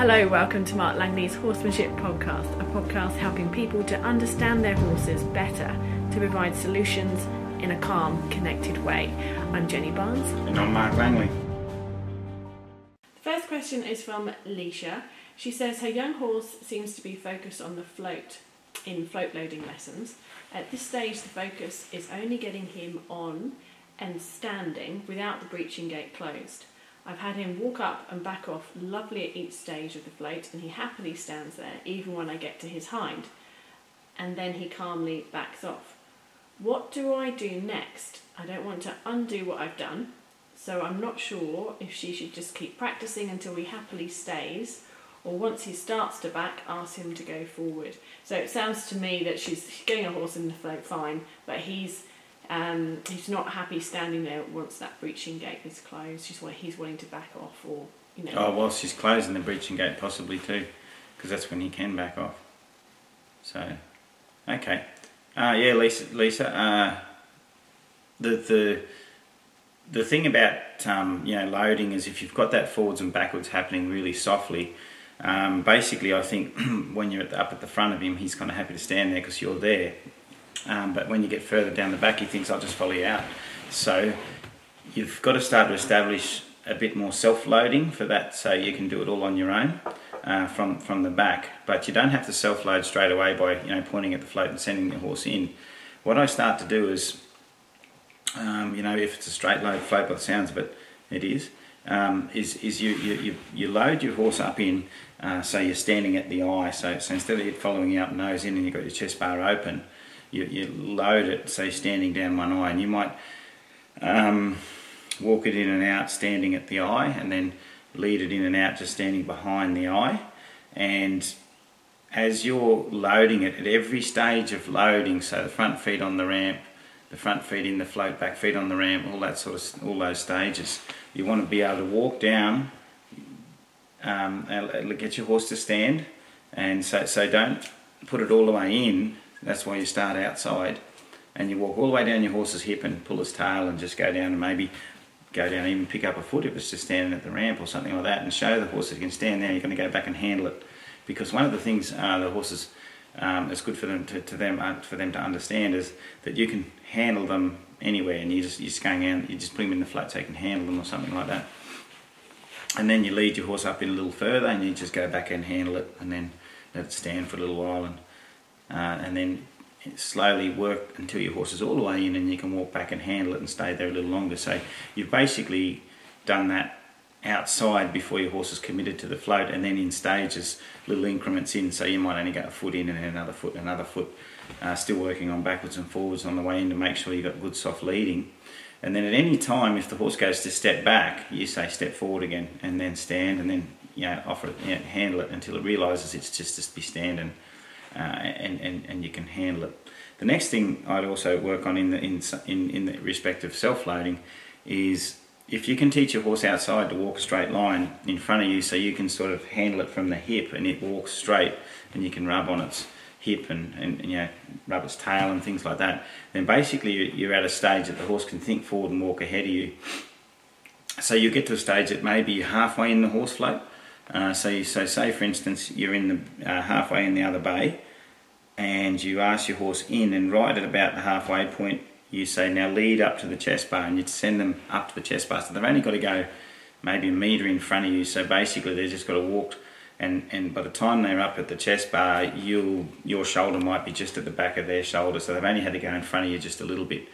Hello, welcome to Mark Langley's Horsemanship Podcast, a podcast helping people to understand their horses better to provide solutions in a calm, connected way. I'm Jenny Barnes. And I'm Mark Langley. The first question is from Leisha. She says her young horse seems to be focused on the float in float loading lessons. At this stage, the focus is only getting him on and standing without the breeching gate closed. I've had him walk up and back off lovely at each stage of the float, and he happily stands there even when I get to his hind, and then he calmly backs off. What do I do next? I don't want to undo what I've done, so I'm not sure if she should just keep practicing until he happily stays, or once he starts to back, ask him to go forward. So it sounds to me that she's getting a horse in the float fine, but he's um, he's not happy standing there once that breeching gate is closed. He's, he's wanting to back off, or you know. Oh, whilst she's closing the breeching gate, possibly too, because that's when he can back off. So, okay, uh, yeah, Lisa. Lisa, uh, the the the thing about um, you know loading is if you've got that forwards and backwards happening really softly. Um, basically, I think when you're at the, up at the front of him, he's kind of happy to stand there because you're there. Um, but when you get further down the back, he thinks, I'll just follow you out. So you've got to start to establish a bit more self-loading for that so you can do it all on your own uh, from, from the back. But you don't have to self-load straight away by you know pointing at the float and sending the horse in. What I start to do is, um, you know, if it's a straight load float by the sounds of it, it is, um, is, is you, you, you, load your horse up in, uh, so you're standing at the eye. So, so instead of following up nose in and you've got your chest bar open, you, you load it, say standing down one eye, and you might um, walk it in and out standing at the eye, and then lead it in and out just standing behind the eye. And as you're loading it, at every stage of loading, so the front feet on the ramp, the front feet in the float, back feet on the ramp, all that sort of all those stages, you want to be able to walk down, um, get your horse to stand, and so so don't put it all the way in that's why you start outside and you walk all the way down your horse's hip and pull his tail and just go down and maybe go down and even pick up a foot if it's just standing at the ramp or something like that and show the horse that you can stand there you're going to go back and handle it. Because one of the things uh, the horses um, it's good for them to, to them uh, for them to understand is that you can handle them anywhere and you just you're just going out you just put them in the flat so you can handle them or something like that. And then you lead your horse up in a little further and you just go back and handle it and then let it stand for a little while and uh, and then slowly work until your horse is all the way in and you can walk back and handle it and stay there a little longer. So you've basically done that outside before your horse is committed to the float and then in stages, little increments in. So you might only go a foot in and then another foot another foot, uh, still working on backwards and forwards on the way in to make sure you've got good soft leading. And then at any time, if the horse goes to step back, you say step forward again and then stand and then you know, offer it, you know, handle it until it realises it's just to be standing uh, and, and, and you can handle it. The next thing I'd also work on in the, in, in, in the respect of self-loading is if you can teach a horse outside to walk a straight line in front of you so you can sort of handle it from the hip and it walks straight and you can rub on its hip and, and, and you know rub its tail and things like that then basically you're at a stage that the horse can think forward and walk ahead of you so you get to a stage that maybe you're halfway in the horse float uh, so, so say for instance you're in the uh, halfway in the other bay, and you ask your horse in, and right at about the halfway point, you say now lead up to the chest bar, and you send them up to the chest bar. So they've only got to go maybe a metre in front of you. So basically they've just got to walk, and and by the time they're up at the chest bar, you your shoulder might be just at the back of their shoulder. So they've only had to go in front of you just a little bit,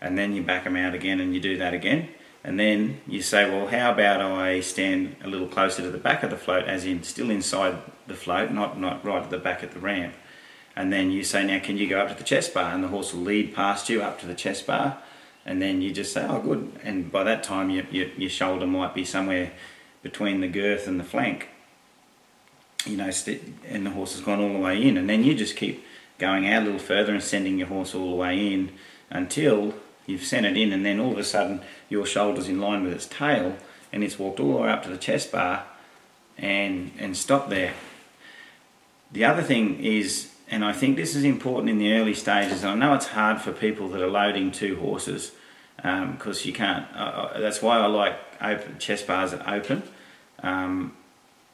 and then you back them out again, and you do that again and then you say, well, how about I stand a little closer to the back of the float, as in still inside the float, not, not right at the back of the ramp. And then you say, now can you go up to the chest bar? And the horse will lead past you up to the chest bar. And then you just say, oh, good. And by that time, your, your, your shoulder might be somewhere between the girth and the flank. You know, and the horse has gone all the way in. And then you just keep going out a little further and sending your horse all the way in until you've sent it in and then all of a sudden your shoulder's in line with its tail and it's walked all the way up to the chest bar and and stopped there. The other thing is, and I think this is important in the early stages, I know it's hard for people that are loading two horses because um, you can't, uh, that's why I like open chest bars that open. Um,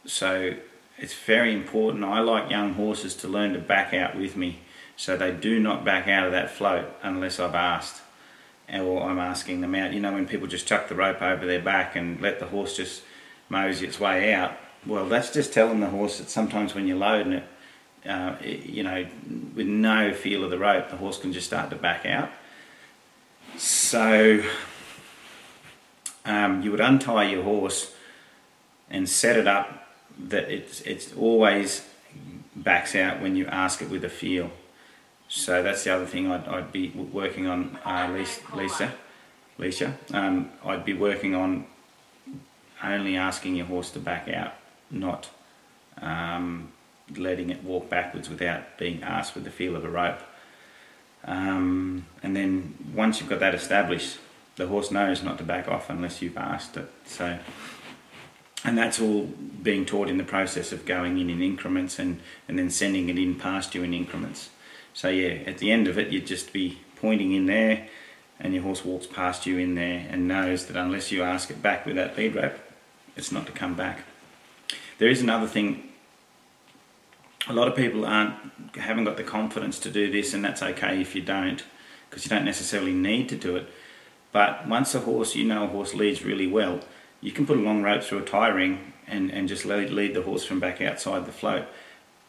so it's very important. I like young horses to learn to back out with me, so they do not back out of that float unless I've asked, or I'm asking them out. You know, when people just chuck the rope over their back and let the horse just mosey its way out. Well, that's just telling the horse that sometimes when you're loading it, uh, you know, with no feel of the rope, the horse can just start to back out. So um, you would untie your horse and set it up that it's, it's always backs out when you ask it with a feel. So that's the other thing I'd, I'd be working on, uh, Lisa. Lisa, um, I'd be working on only asking your horse to back out, not um, letting it walk backwards without being asked with the feel of a rope. Um, and then once you've got that established, the horse knows not to back off unless you've asked it. So, and that's all being taught in the process of going in in increments and, and then sending it in past you in increments. So yeah, at the end of it, you'd just be pointing in there, and your horse walks past you in there and knows that unless you ask it back with that lead rope, it's not to come back. There is another thing a lot of people aren't haven't got the confidence to do this, and that's okay if you don't, because you don't necessarily need to do it. But once a horse, you know, a horse leads really well, you can put a long rope through a tie ring and, and just lead, lead the horse from back outside the float.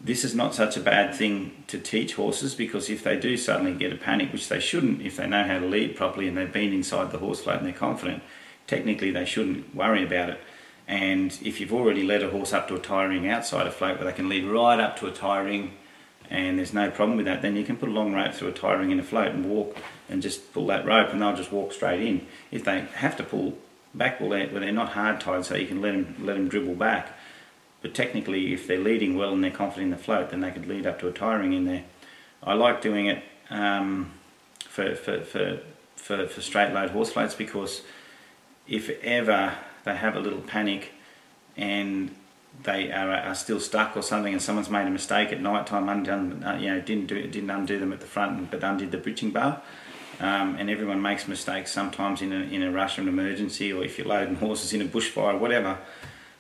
This is not such a bad thing to teach horses because if they do suddenly get a panic, which they shouldn't, if they know how to lead properly and they've been inside the horse float and they're confident, technically they shouldn't worry about it. And if you've already led a horse up to a tie ring outside a float where they can lead right up to a tie ring and there's no problem with that, then you can put a long rope through a tie ring in a float and walk and just pull that rope and they'll just walk straight in. If they have to pull back, well, they're, well, they're not hard tied so you can let them, let them dribble back. But technically, if they're leading well and they're confident in the float, then they could lead up to a tie ring in there. I like doing it um, for, for, for, for, for straight load horse floats because if ever they have a little panic and they are, are, still stuck or something and someone's made a mistake at night time undone uh, you know didn't do didn't undo them at the front but undid the bridging bar um, and everyone makes mistakes sometimes in a, in a rush or an emergency or if you're loading horses in a bushfire or whatever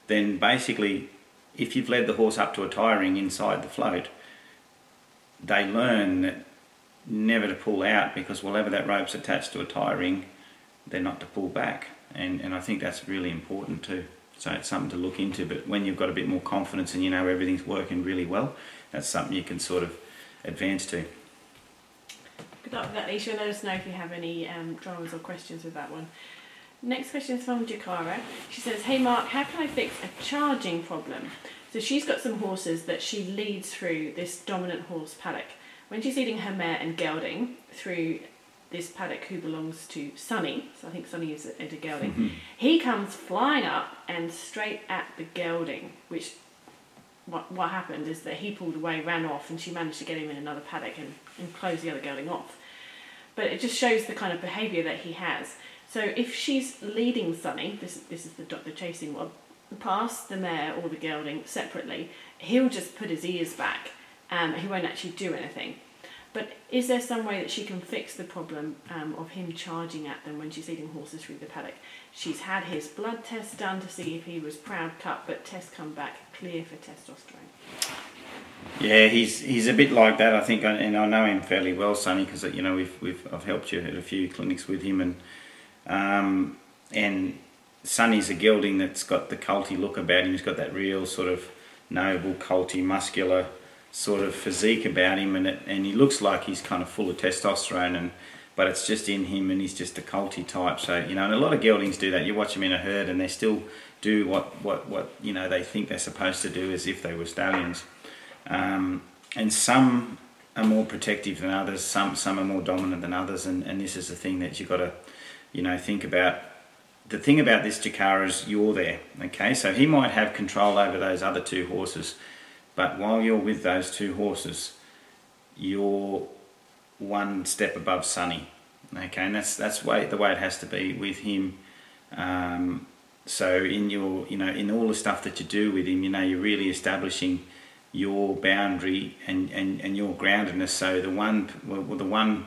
then basically if you've led the horse up to a tie ring inside the float they learn that never to pull out because whenever that rope's attached to a tie ring they're not to pull back and, and I think that's really important too. So it's something to look into. But when you've got a bit more confidence and you know everything's working really well, that's something you can sort of advance to. Good luck with that, Leisha. Let us know if you have any um, dramas or questions with that one. Next question is from Jakara. She says, Hey Mark, how can I fix a charging problem? So she's got some horses that she leads through this dominant horse paddock. When she's leading her mare and gelding through this paddock who belongs to Sonny, so I think Sonny is at a gelding, mm-hmm. he comes flying up and straight at the gelding, which what, what happened is that he pulled away, ran off, and she managed to get him in another paddock and, and close the other gelding off. But it just shows the kind of behaviour that he has. So if she's leading Sonny, this, this is the, the chasing one, past the mare or the gelding separately, he'll just put his ears back and he won't actually do anything. But is there some way that she can fix the problem um, of him charging at them when she's leading horses through the paddock? She's had his blood test done to see if he was proud cut, but tests come back clear for testosterone. Yeah, he's he's a bit like that, I think, and I know him fairly well, Sonny, because you know we've we've I've helped you at a few clinics with him, and um, and Sonny's a gelding that's got the culty look about him. He's got that real sort of noble, culty, muscular sort of physique about him, and it, and he looks like he's kind of full of testosterone, and but it's just in him, and he's just a culty type. So you know, and a lot of geldings do that. You watch them in a herd, and they still do what what what you know they think they're supposed to do as if they were stallions. Um, and some are more protective than others. Some some are more dominant than others, and, and this is the thing that you've got to you know think about. The thing about this Jakara is you're there, okay? So he might have control over those other two horses but while you're with those two horses, you're one step above Sonny. Okay, and that's that's way the way it has to be with him. Um, so in your you know in all the stuff that you do with him, you know you're really establishing your boundary and, and, and your groundedness. So the one well, the one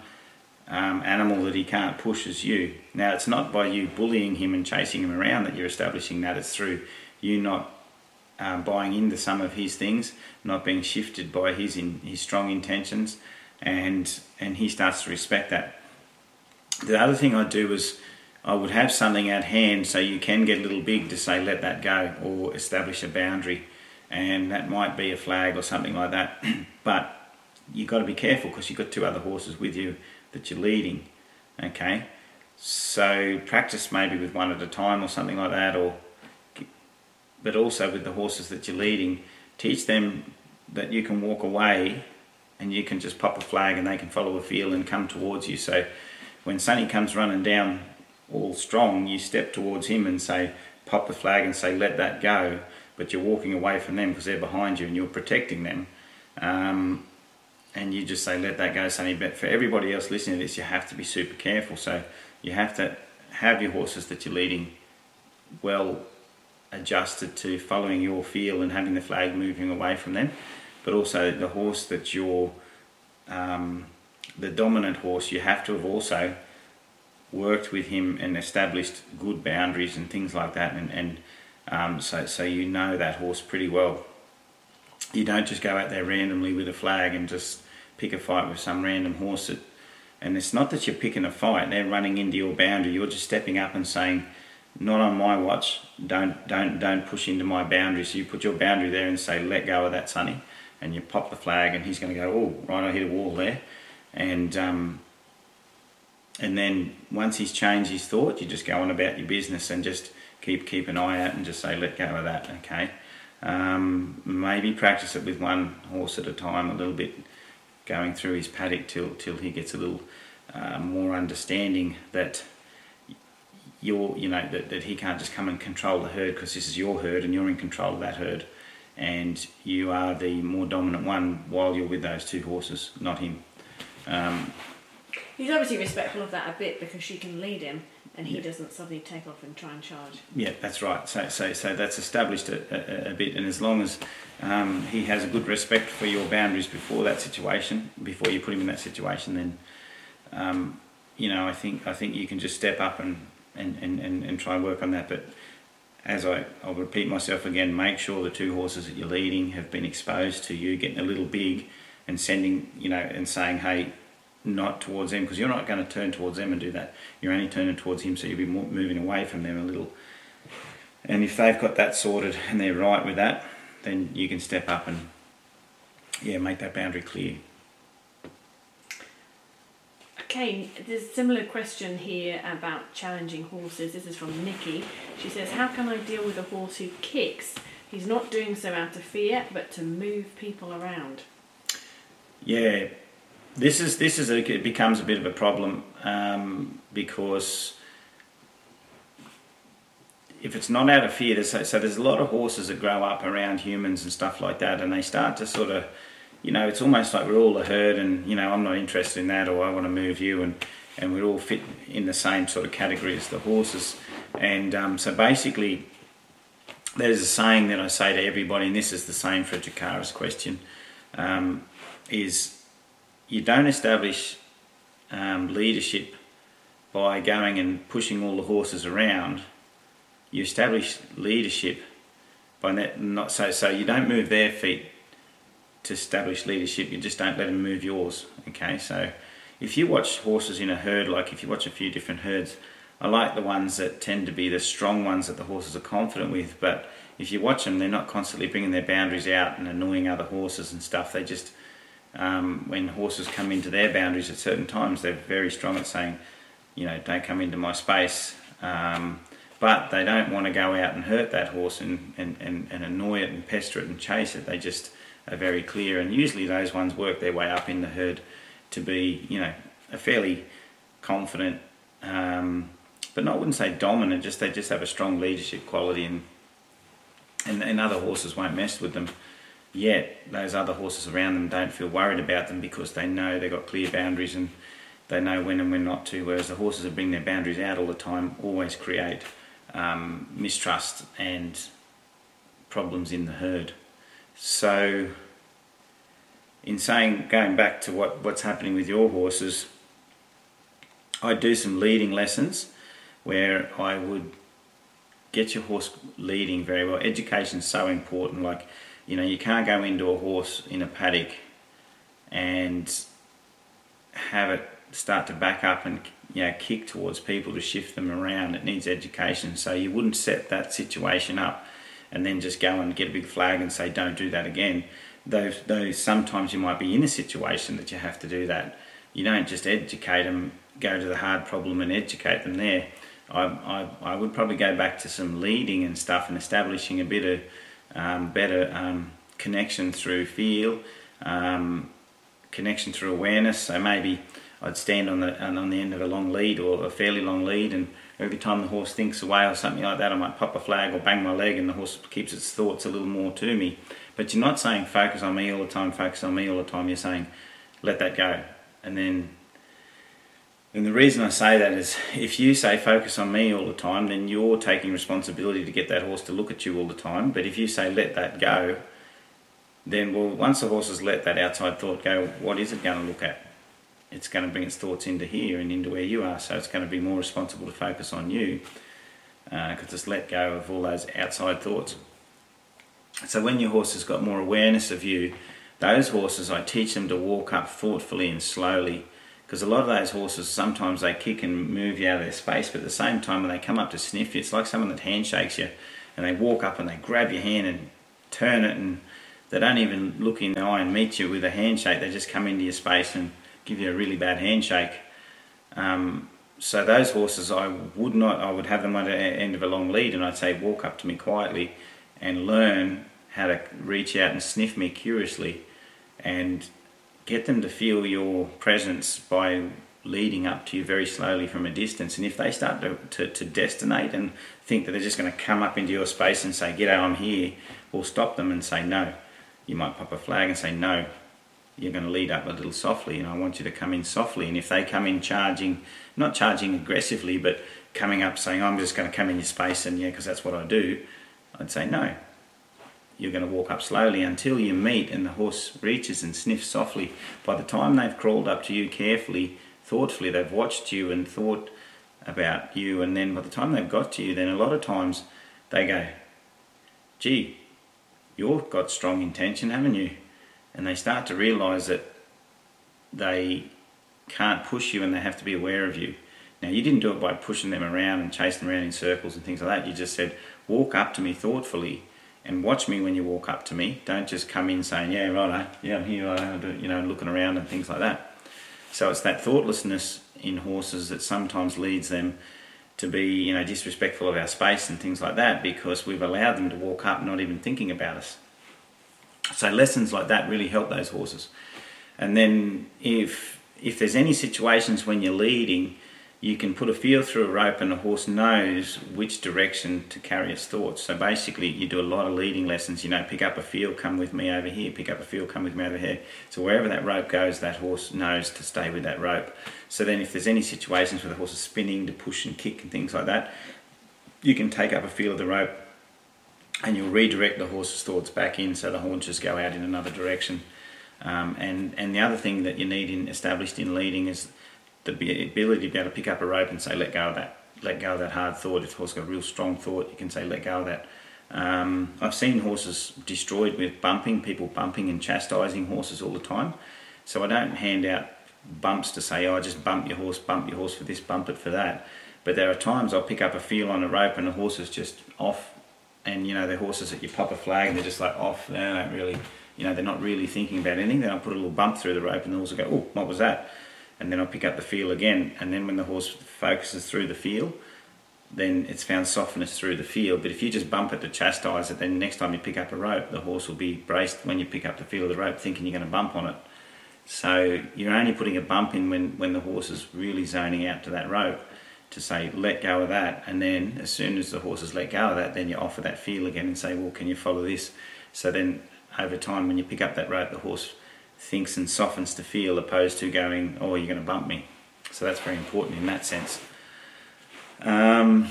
um, animal that he can't push is you. Now it's not by you bullying him and chasing him around that you're establishing that. It's through you not um, buying into some of his things, not being shifted by his in, his strong intentions, and and he starts to respect that. The other thing I do is I would have something at hand so you can get a little big to say let that go or establish a boundary, and that might be a flag or something like that. but you've got to be careful because you've got two other horses with you that you're leading. Okay, so practice maybe with one at a time or something like that, or but also with the horses that you're leading, teach them that you can walk away and you can just pop a flag and they can follow a feel and come towards you. So when Sonny comes running down all strong, you step towards him and say, pop the flag and say, let that go. But you're walking away from them because they're behind you and you're protecting them. Um, and you just say, let that go, Sonny. But for everybody else listening to this, you have to be super careful. So you have to have your horses that you're leading well adjusted to following your feel and having the flag moving away from them, but also the horse that you're um, the dominant horse, you have to have also worked with him and established good boundaries and things like that, and, and um, so so you know that horse pretty well. You don't just go out there randomly with a flag and just pick a fight with some random horse. That, and it's not that you're picking a fight; they're running into your boundary. You're just stepping up and saying, not on my watch. Don't don't don't push into my boundary. So you put your boundary there and say, let go of that, Sonny, and you pop the flag, and he's going to go, oh, right, I hit a wall there, and um, and then once he's changed his thought, you just go on about your business and just keep keep an eye out and just say, let go of that, okay. Um, maybe practice it with one horse at a time, a little bit, going through his paddock till till he gets a little uh, more understanding that you're, you know, that, that he can't just come and control the herd because this is your herd and you're in control of that herd. And you are the more dominant one while you're with those two horses, not him. Um, He's obviously respectful of that a bit because she can lead him and he yeah. doesn't suddenly take off and try and charge. Yeah, that's right. So, so, so that's established a, a, a bit, and as long as um, he has a good respect for your boundaries before that situation, before you put him in that situation, then um, you know I think I think you can just step up and and, and, and, and try and work on that. But as I, I'll repeat myself again, make sure the two horses that you're leading have been exposed to you getting a little big and sending, you know, and saying, hey, not towards them, because you're not going to turn towards them and do that. You're only turning towards him, so you'll be moving away from them a little. And if they've got that sorted and they're right with that, then you can step up and, yeah, make that boundary clear. Okay, there's a similar question here about challenging horses. This is from Nikki. She says, How can I deal with a horse who kicks? He's not doing so out of fear, but to move people around. Yeah, this is this is a, it becomes a bit of a problem um, because if it's not out of fear, so, so there's a lot of horses that grow up around humans and stuff like that, and they start to sort of you know, it's almost like we're all a herd, and you know, I'm not interested in that, or I want to move you, and and we all fit in the same sort of category as the horses. And um, so basically, there's a saying that I say to everybody, and this is the same for a Jakara's question, um, is you don't establish um, leadership by going and pushing all the horses around. You establish leadership by not so so you don't move their feet to establish leadership, you just don't let them move yours. Okay, so if you watch horses in a herd, like if you watch a few different herds, I like the ones that tend to be the strong ones that the horses are confident with. But if you watch them, they're not constantly bringing their boundaries out and annoying other horses and stuff. They just, um, when horses come into their boundaries at certain times, they're very strong at saying, you know, don't come into my space. Um, but they don't want to go out and hurt that horse and, and, and, and annoy it and pester it and chase it. They just are very clear, and usually those ones work their way up in the herd to be, you know, a fairly confident, um, but not, I wouldn't say dominant. Just they just have a strong leadership quality, and and, and other horses won't mess with them. Yet those other horses around them don't feel worried about them because they know they've got clear boundaries and they know when and when not to. Whereas the horses that bring their boundaries out all the time always create um, mistrust and problems in the herd. So, in saying, going back to what, what's happening with your horses, I do some leading lessons where I would get your horse leading very well. Education's so important. Like, you know, you can't go into a horse in a paddock and have it start to back up and you know kick towards people to shift them around. It needs education. So you wouldn't set that situation up and then just go and get a big flag and say don't do that again. Though, those sometimes you might be in a situation that you have to do that. You don't just educate them, go to the hard problem and educate them there. I, I, I would probably go back to some leading and stuff and establishing a bit of better um, connection through feel, um, connection through awareness. So maybe I'd stand on the on the end of a long lead or a fairly long lead, and every time the horse thinks away or something like that, I might pop a flag or bang my leg, and the horse keeps its thoughts a little more to me. But you're not saying focus on me all the time, focus on me all the time. You're saying let that go, and then. And the reason I say that is if you say focus on me all the time, then you're taking responsibility to get that horse to look at you all the time. But if you say let that go, then well, once the horse has let that outside thought go, what is it going to look at? It's going to bring its thoughts into here and into where you are. So it's going to be more responsible to focus on you because uh, it's let go of all those outside thoughts. So when your horse has got more awareness of you, those horses I teach them to walk up thoughtfully and slowly because a lot of those horses sometimes they kick and move you out of their space, but at the same time when they come up to sniff you, it's like someone that handshakes you and they walk up and they grab your hand and turn it and they don't even look in the eye and meet you with a handshake. They just come into your space and give you a really bad handshake. Um, so those horses, I would not. I would have them at the end of a long lead, and I'd say, walk up to me quietly, and learn how to reach out and sniff me curiously, and get them to feel your presence by leading up to you very slowly from a distance. And if they start to, to, to destinate and think that they're just going to come up into your space and say, G'day, I'm here, we'll stop them and say, No, you might pop a flag and say, no, you're going to lead up a little softly and I want you to come in softly. And if they come in charging, not charging aggressively, but coming up saying, I'm just going to come in your space and yeah, because that's what I do, I'd say, no. You're going to walk up slowly until you meet and the horse reaches and sniffs softly. By the time they've crawled up to you carefully, thoughtfully, they've watched you and thought about you. And then by the time they've got to you, then a lot of times they go, gee, you've got strong intention, haven't you? And they start to realise that they can't push you and they have to be aware of you. Now, you didn't do it by pushing them around and chasing them around in circles and things like that. You just said, walk up to me thoughtfully and watch me when you walk up to me. Don't just come in saying, yeah, right, yeah, I'm here, you know, looking around and things like that. So it's that thoughtlessness in horses that sometimes leads them to be you know disrespectful of our space and things like that because we've allowed them to walk up not even thinking about us. So lessons like that really help those horses. And then if if there's any situations when you're leading you can put a feel through a rope and a horse knows which direction to carry its thoughts. So basically, you do a lot of leading lessons. You know, pick up a feel, come with me over here, pick up a feel, come with me over here. So wherever that rope goes, that horse knows to stay with that rope. So then, if there's any situations where the horse is spinning to push and kick and things like that, you can take up a feel of the rope and you'll redirect the horse's thoughts back in so the haunches go out in another direction. Um, and, and the other thing that you need in established in leading is the ability to be able to pick up a rope and say, let go of that, let go of that hard thought. If the horse got a real strong thought, you can say, let go of that. Um, I've seen horses destroyed with bumping, people bumping and chastising horses all the time. So I don't hand out bumps to say, oh, I just bump your horse, bump your horse for this, bump it for that. But there are times I'll pick up a feel on a rope and the horse is just off. And, you know, the horses that you pop a flag and they're just like off. They don't really, you know, they're not really thinking about anything. Then I'll put a little bump through the rope and the horse will go, oh, what was that? And then I'll pick up the feel again. And then when the horse focuses through the feel, then it's found softness through the feel. But if you just bump it to chastise it, then next time you pick up a rope, the horse will be braced when you pick up the feel of the rope, thinking you're going to bump on it. So you're only putting a bump in when, when the horse is really zoning out to that rope to say, let go of that. And then as soon as the horse has let go of that, then you offer that feel again and say, well, can you follow this? So then over time, when you pick up that rope, the horse thinks and softens to feel opposed to going, oh, you're going to bump me. So that's very important in that sense. Um,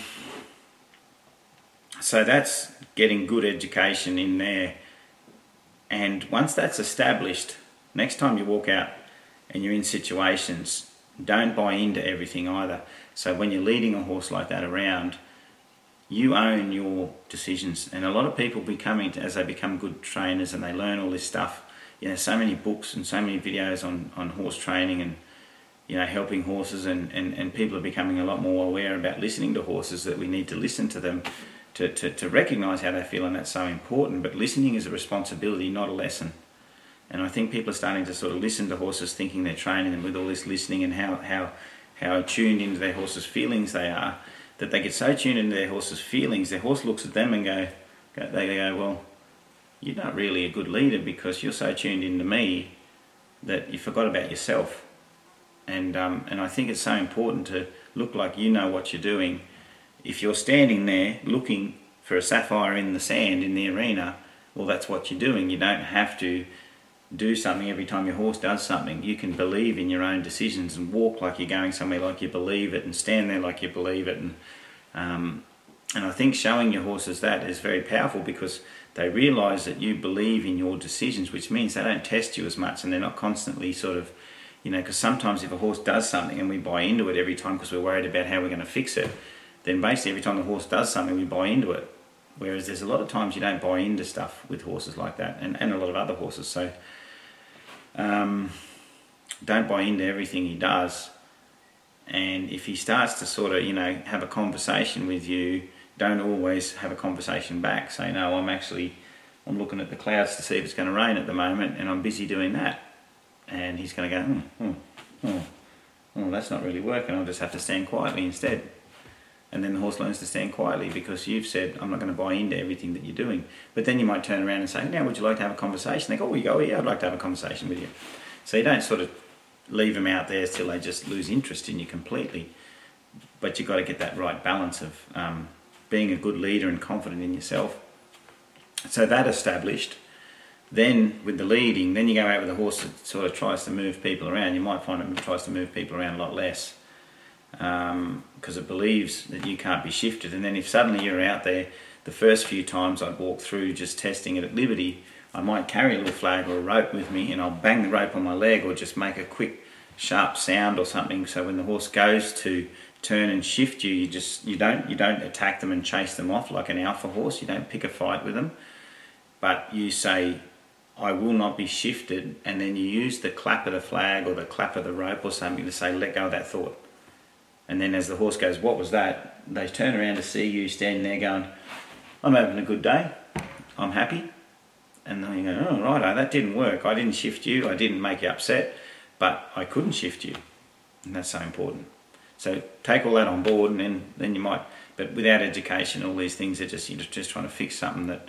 so that's getting good education in there. And once that's established, next time you walk out and you're in situations, don't buy into everything either. So when you're leading a horse like that around, you own your decisions. And a lot of people becoming as they become good trainers and they learn all this stuff. You know, so many books and so many videos on, on horse training and you know helping horses and, and, and people are becoming a lot more aware about listening to horses that we need to listen to them to, to, to recognize how they feel and that's so important. But listening is a responsibility, not a lesson. And I think people are starting to sort of listen to horses thinking they're training them with all this listening and how, how, how tuned into their horse's feelings they are that they get so tuned into their horse's feelings, their horse looks at them and go, they go, well, you're not really a good leader because you're so tuned into me that you forgot about yourself. And um, and I think it's so important to look like you know what you're doing. If you're standing there looking for a sapphire in the sand in the arena, well, that's what you're doing. You don't have to do something every time your horse does something. You can believe in your own decisions and walk like you're going somewhere like you believe it and stand there like you believe it. And, um, and I think showing your horses that is very powerful because they realise that you believe in your decisions, which means they don't test you as much and they're not constantly sort of, you know, because sometimes if a horse does something and we buy into it every time because we're worried about how we're going to fix it, then basically every time the horse does something, we buy into it. Whereas there's a lot of times you don't buy into stuff with horses like that and, and a lot of other horses. So um, don't buy into everything he does. And if he starts to sort of, you know, have a conversation with you, don't always have a conversation back. Say, no, I'm actually, I'm looking at the clouds to see if it's going to rain at the moment, and I'm busy doing that. And he's going to go, hmm, hmm, hmm, hmm, that's not really working. I'll just have to stand quietly instead. And then the horse learns to stand quietly because you've said, I'm not going to buy into everything that you're doing. But then you might turn around and say, Now, would you like to have a conversation? They go, Oh, you go, yeah, I'd like to have a conversation with you. So you don't sort of leave them out there till they just lose interest in you completely. But you've got to get that right balance of um, being a good leader and confident in yourself. So that established, then with the leading, then you go out with a horse that sort of tries to move people around. You might find it tries to move people around a lot less because um, it believes that you can't be shifted. And then if suddenly you're out there, the first few times I'd walk through just testing it at liberty, I might carry a little flag or a rope with me and I'll bang the rope on my leg or just make a quick sharp sound or something so when the horse goes to turn and shift you you just you don't you don't attack them and chase them off like an alpha horse you don't pick a fight with them but you say I will not be shifted and then you use the clap of the flag or the clap of the rope or something to say let go of that thought and then as the horse goes, What was that? They turn around to see you standing there going, I'm having a good day. I'm happy. And then you go, Oh, righto, that didn't work. I didn't shift you. I didn't make you upset, but I couldn't shift you. And that's so important. So take all that on board, and then, then you might. But without education, all these things are just you're just trying to fix something that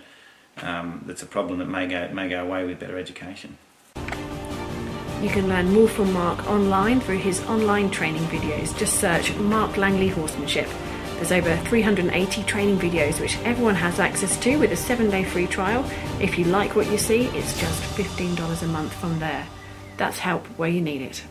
um, that's a problem that may go may go away with better education. You can learn more from Mark online through his online training videos. Just search Mark Langley Horsemanship. There's over 380 training videos which everyone has access to with a seven day free trial. If you like what you see, it's just $15 a month from there. That's help where you need it.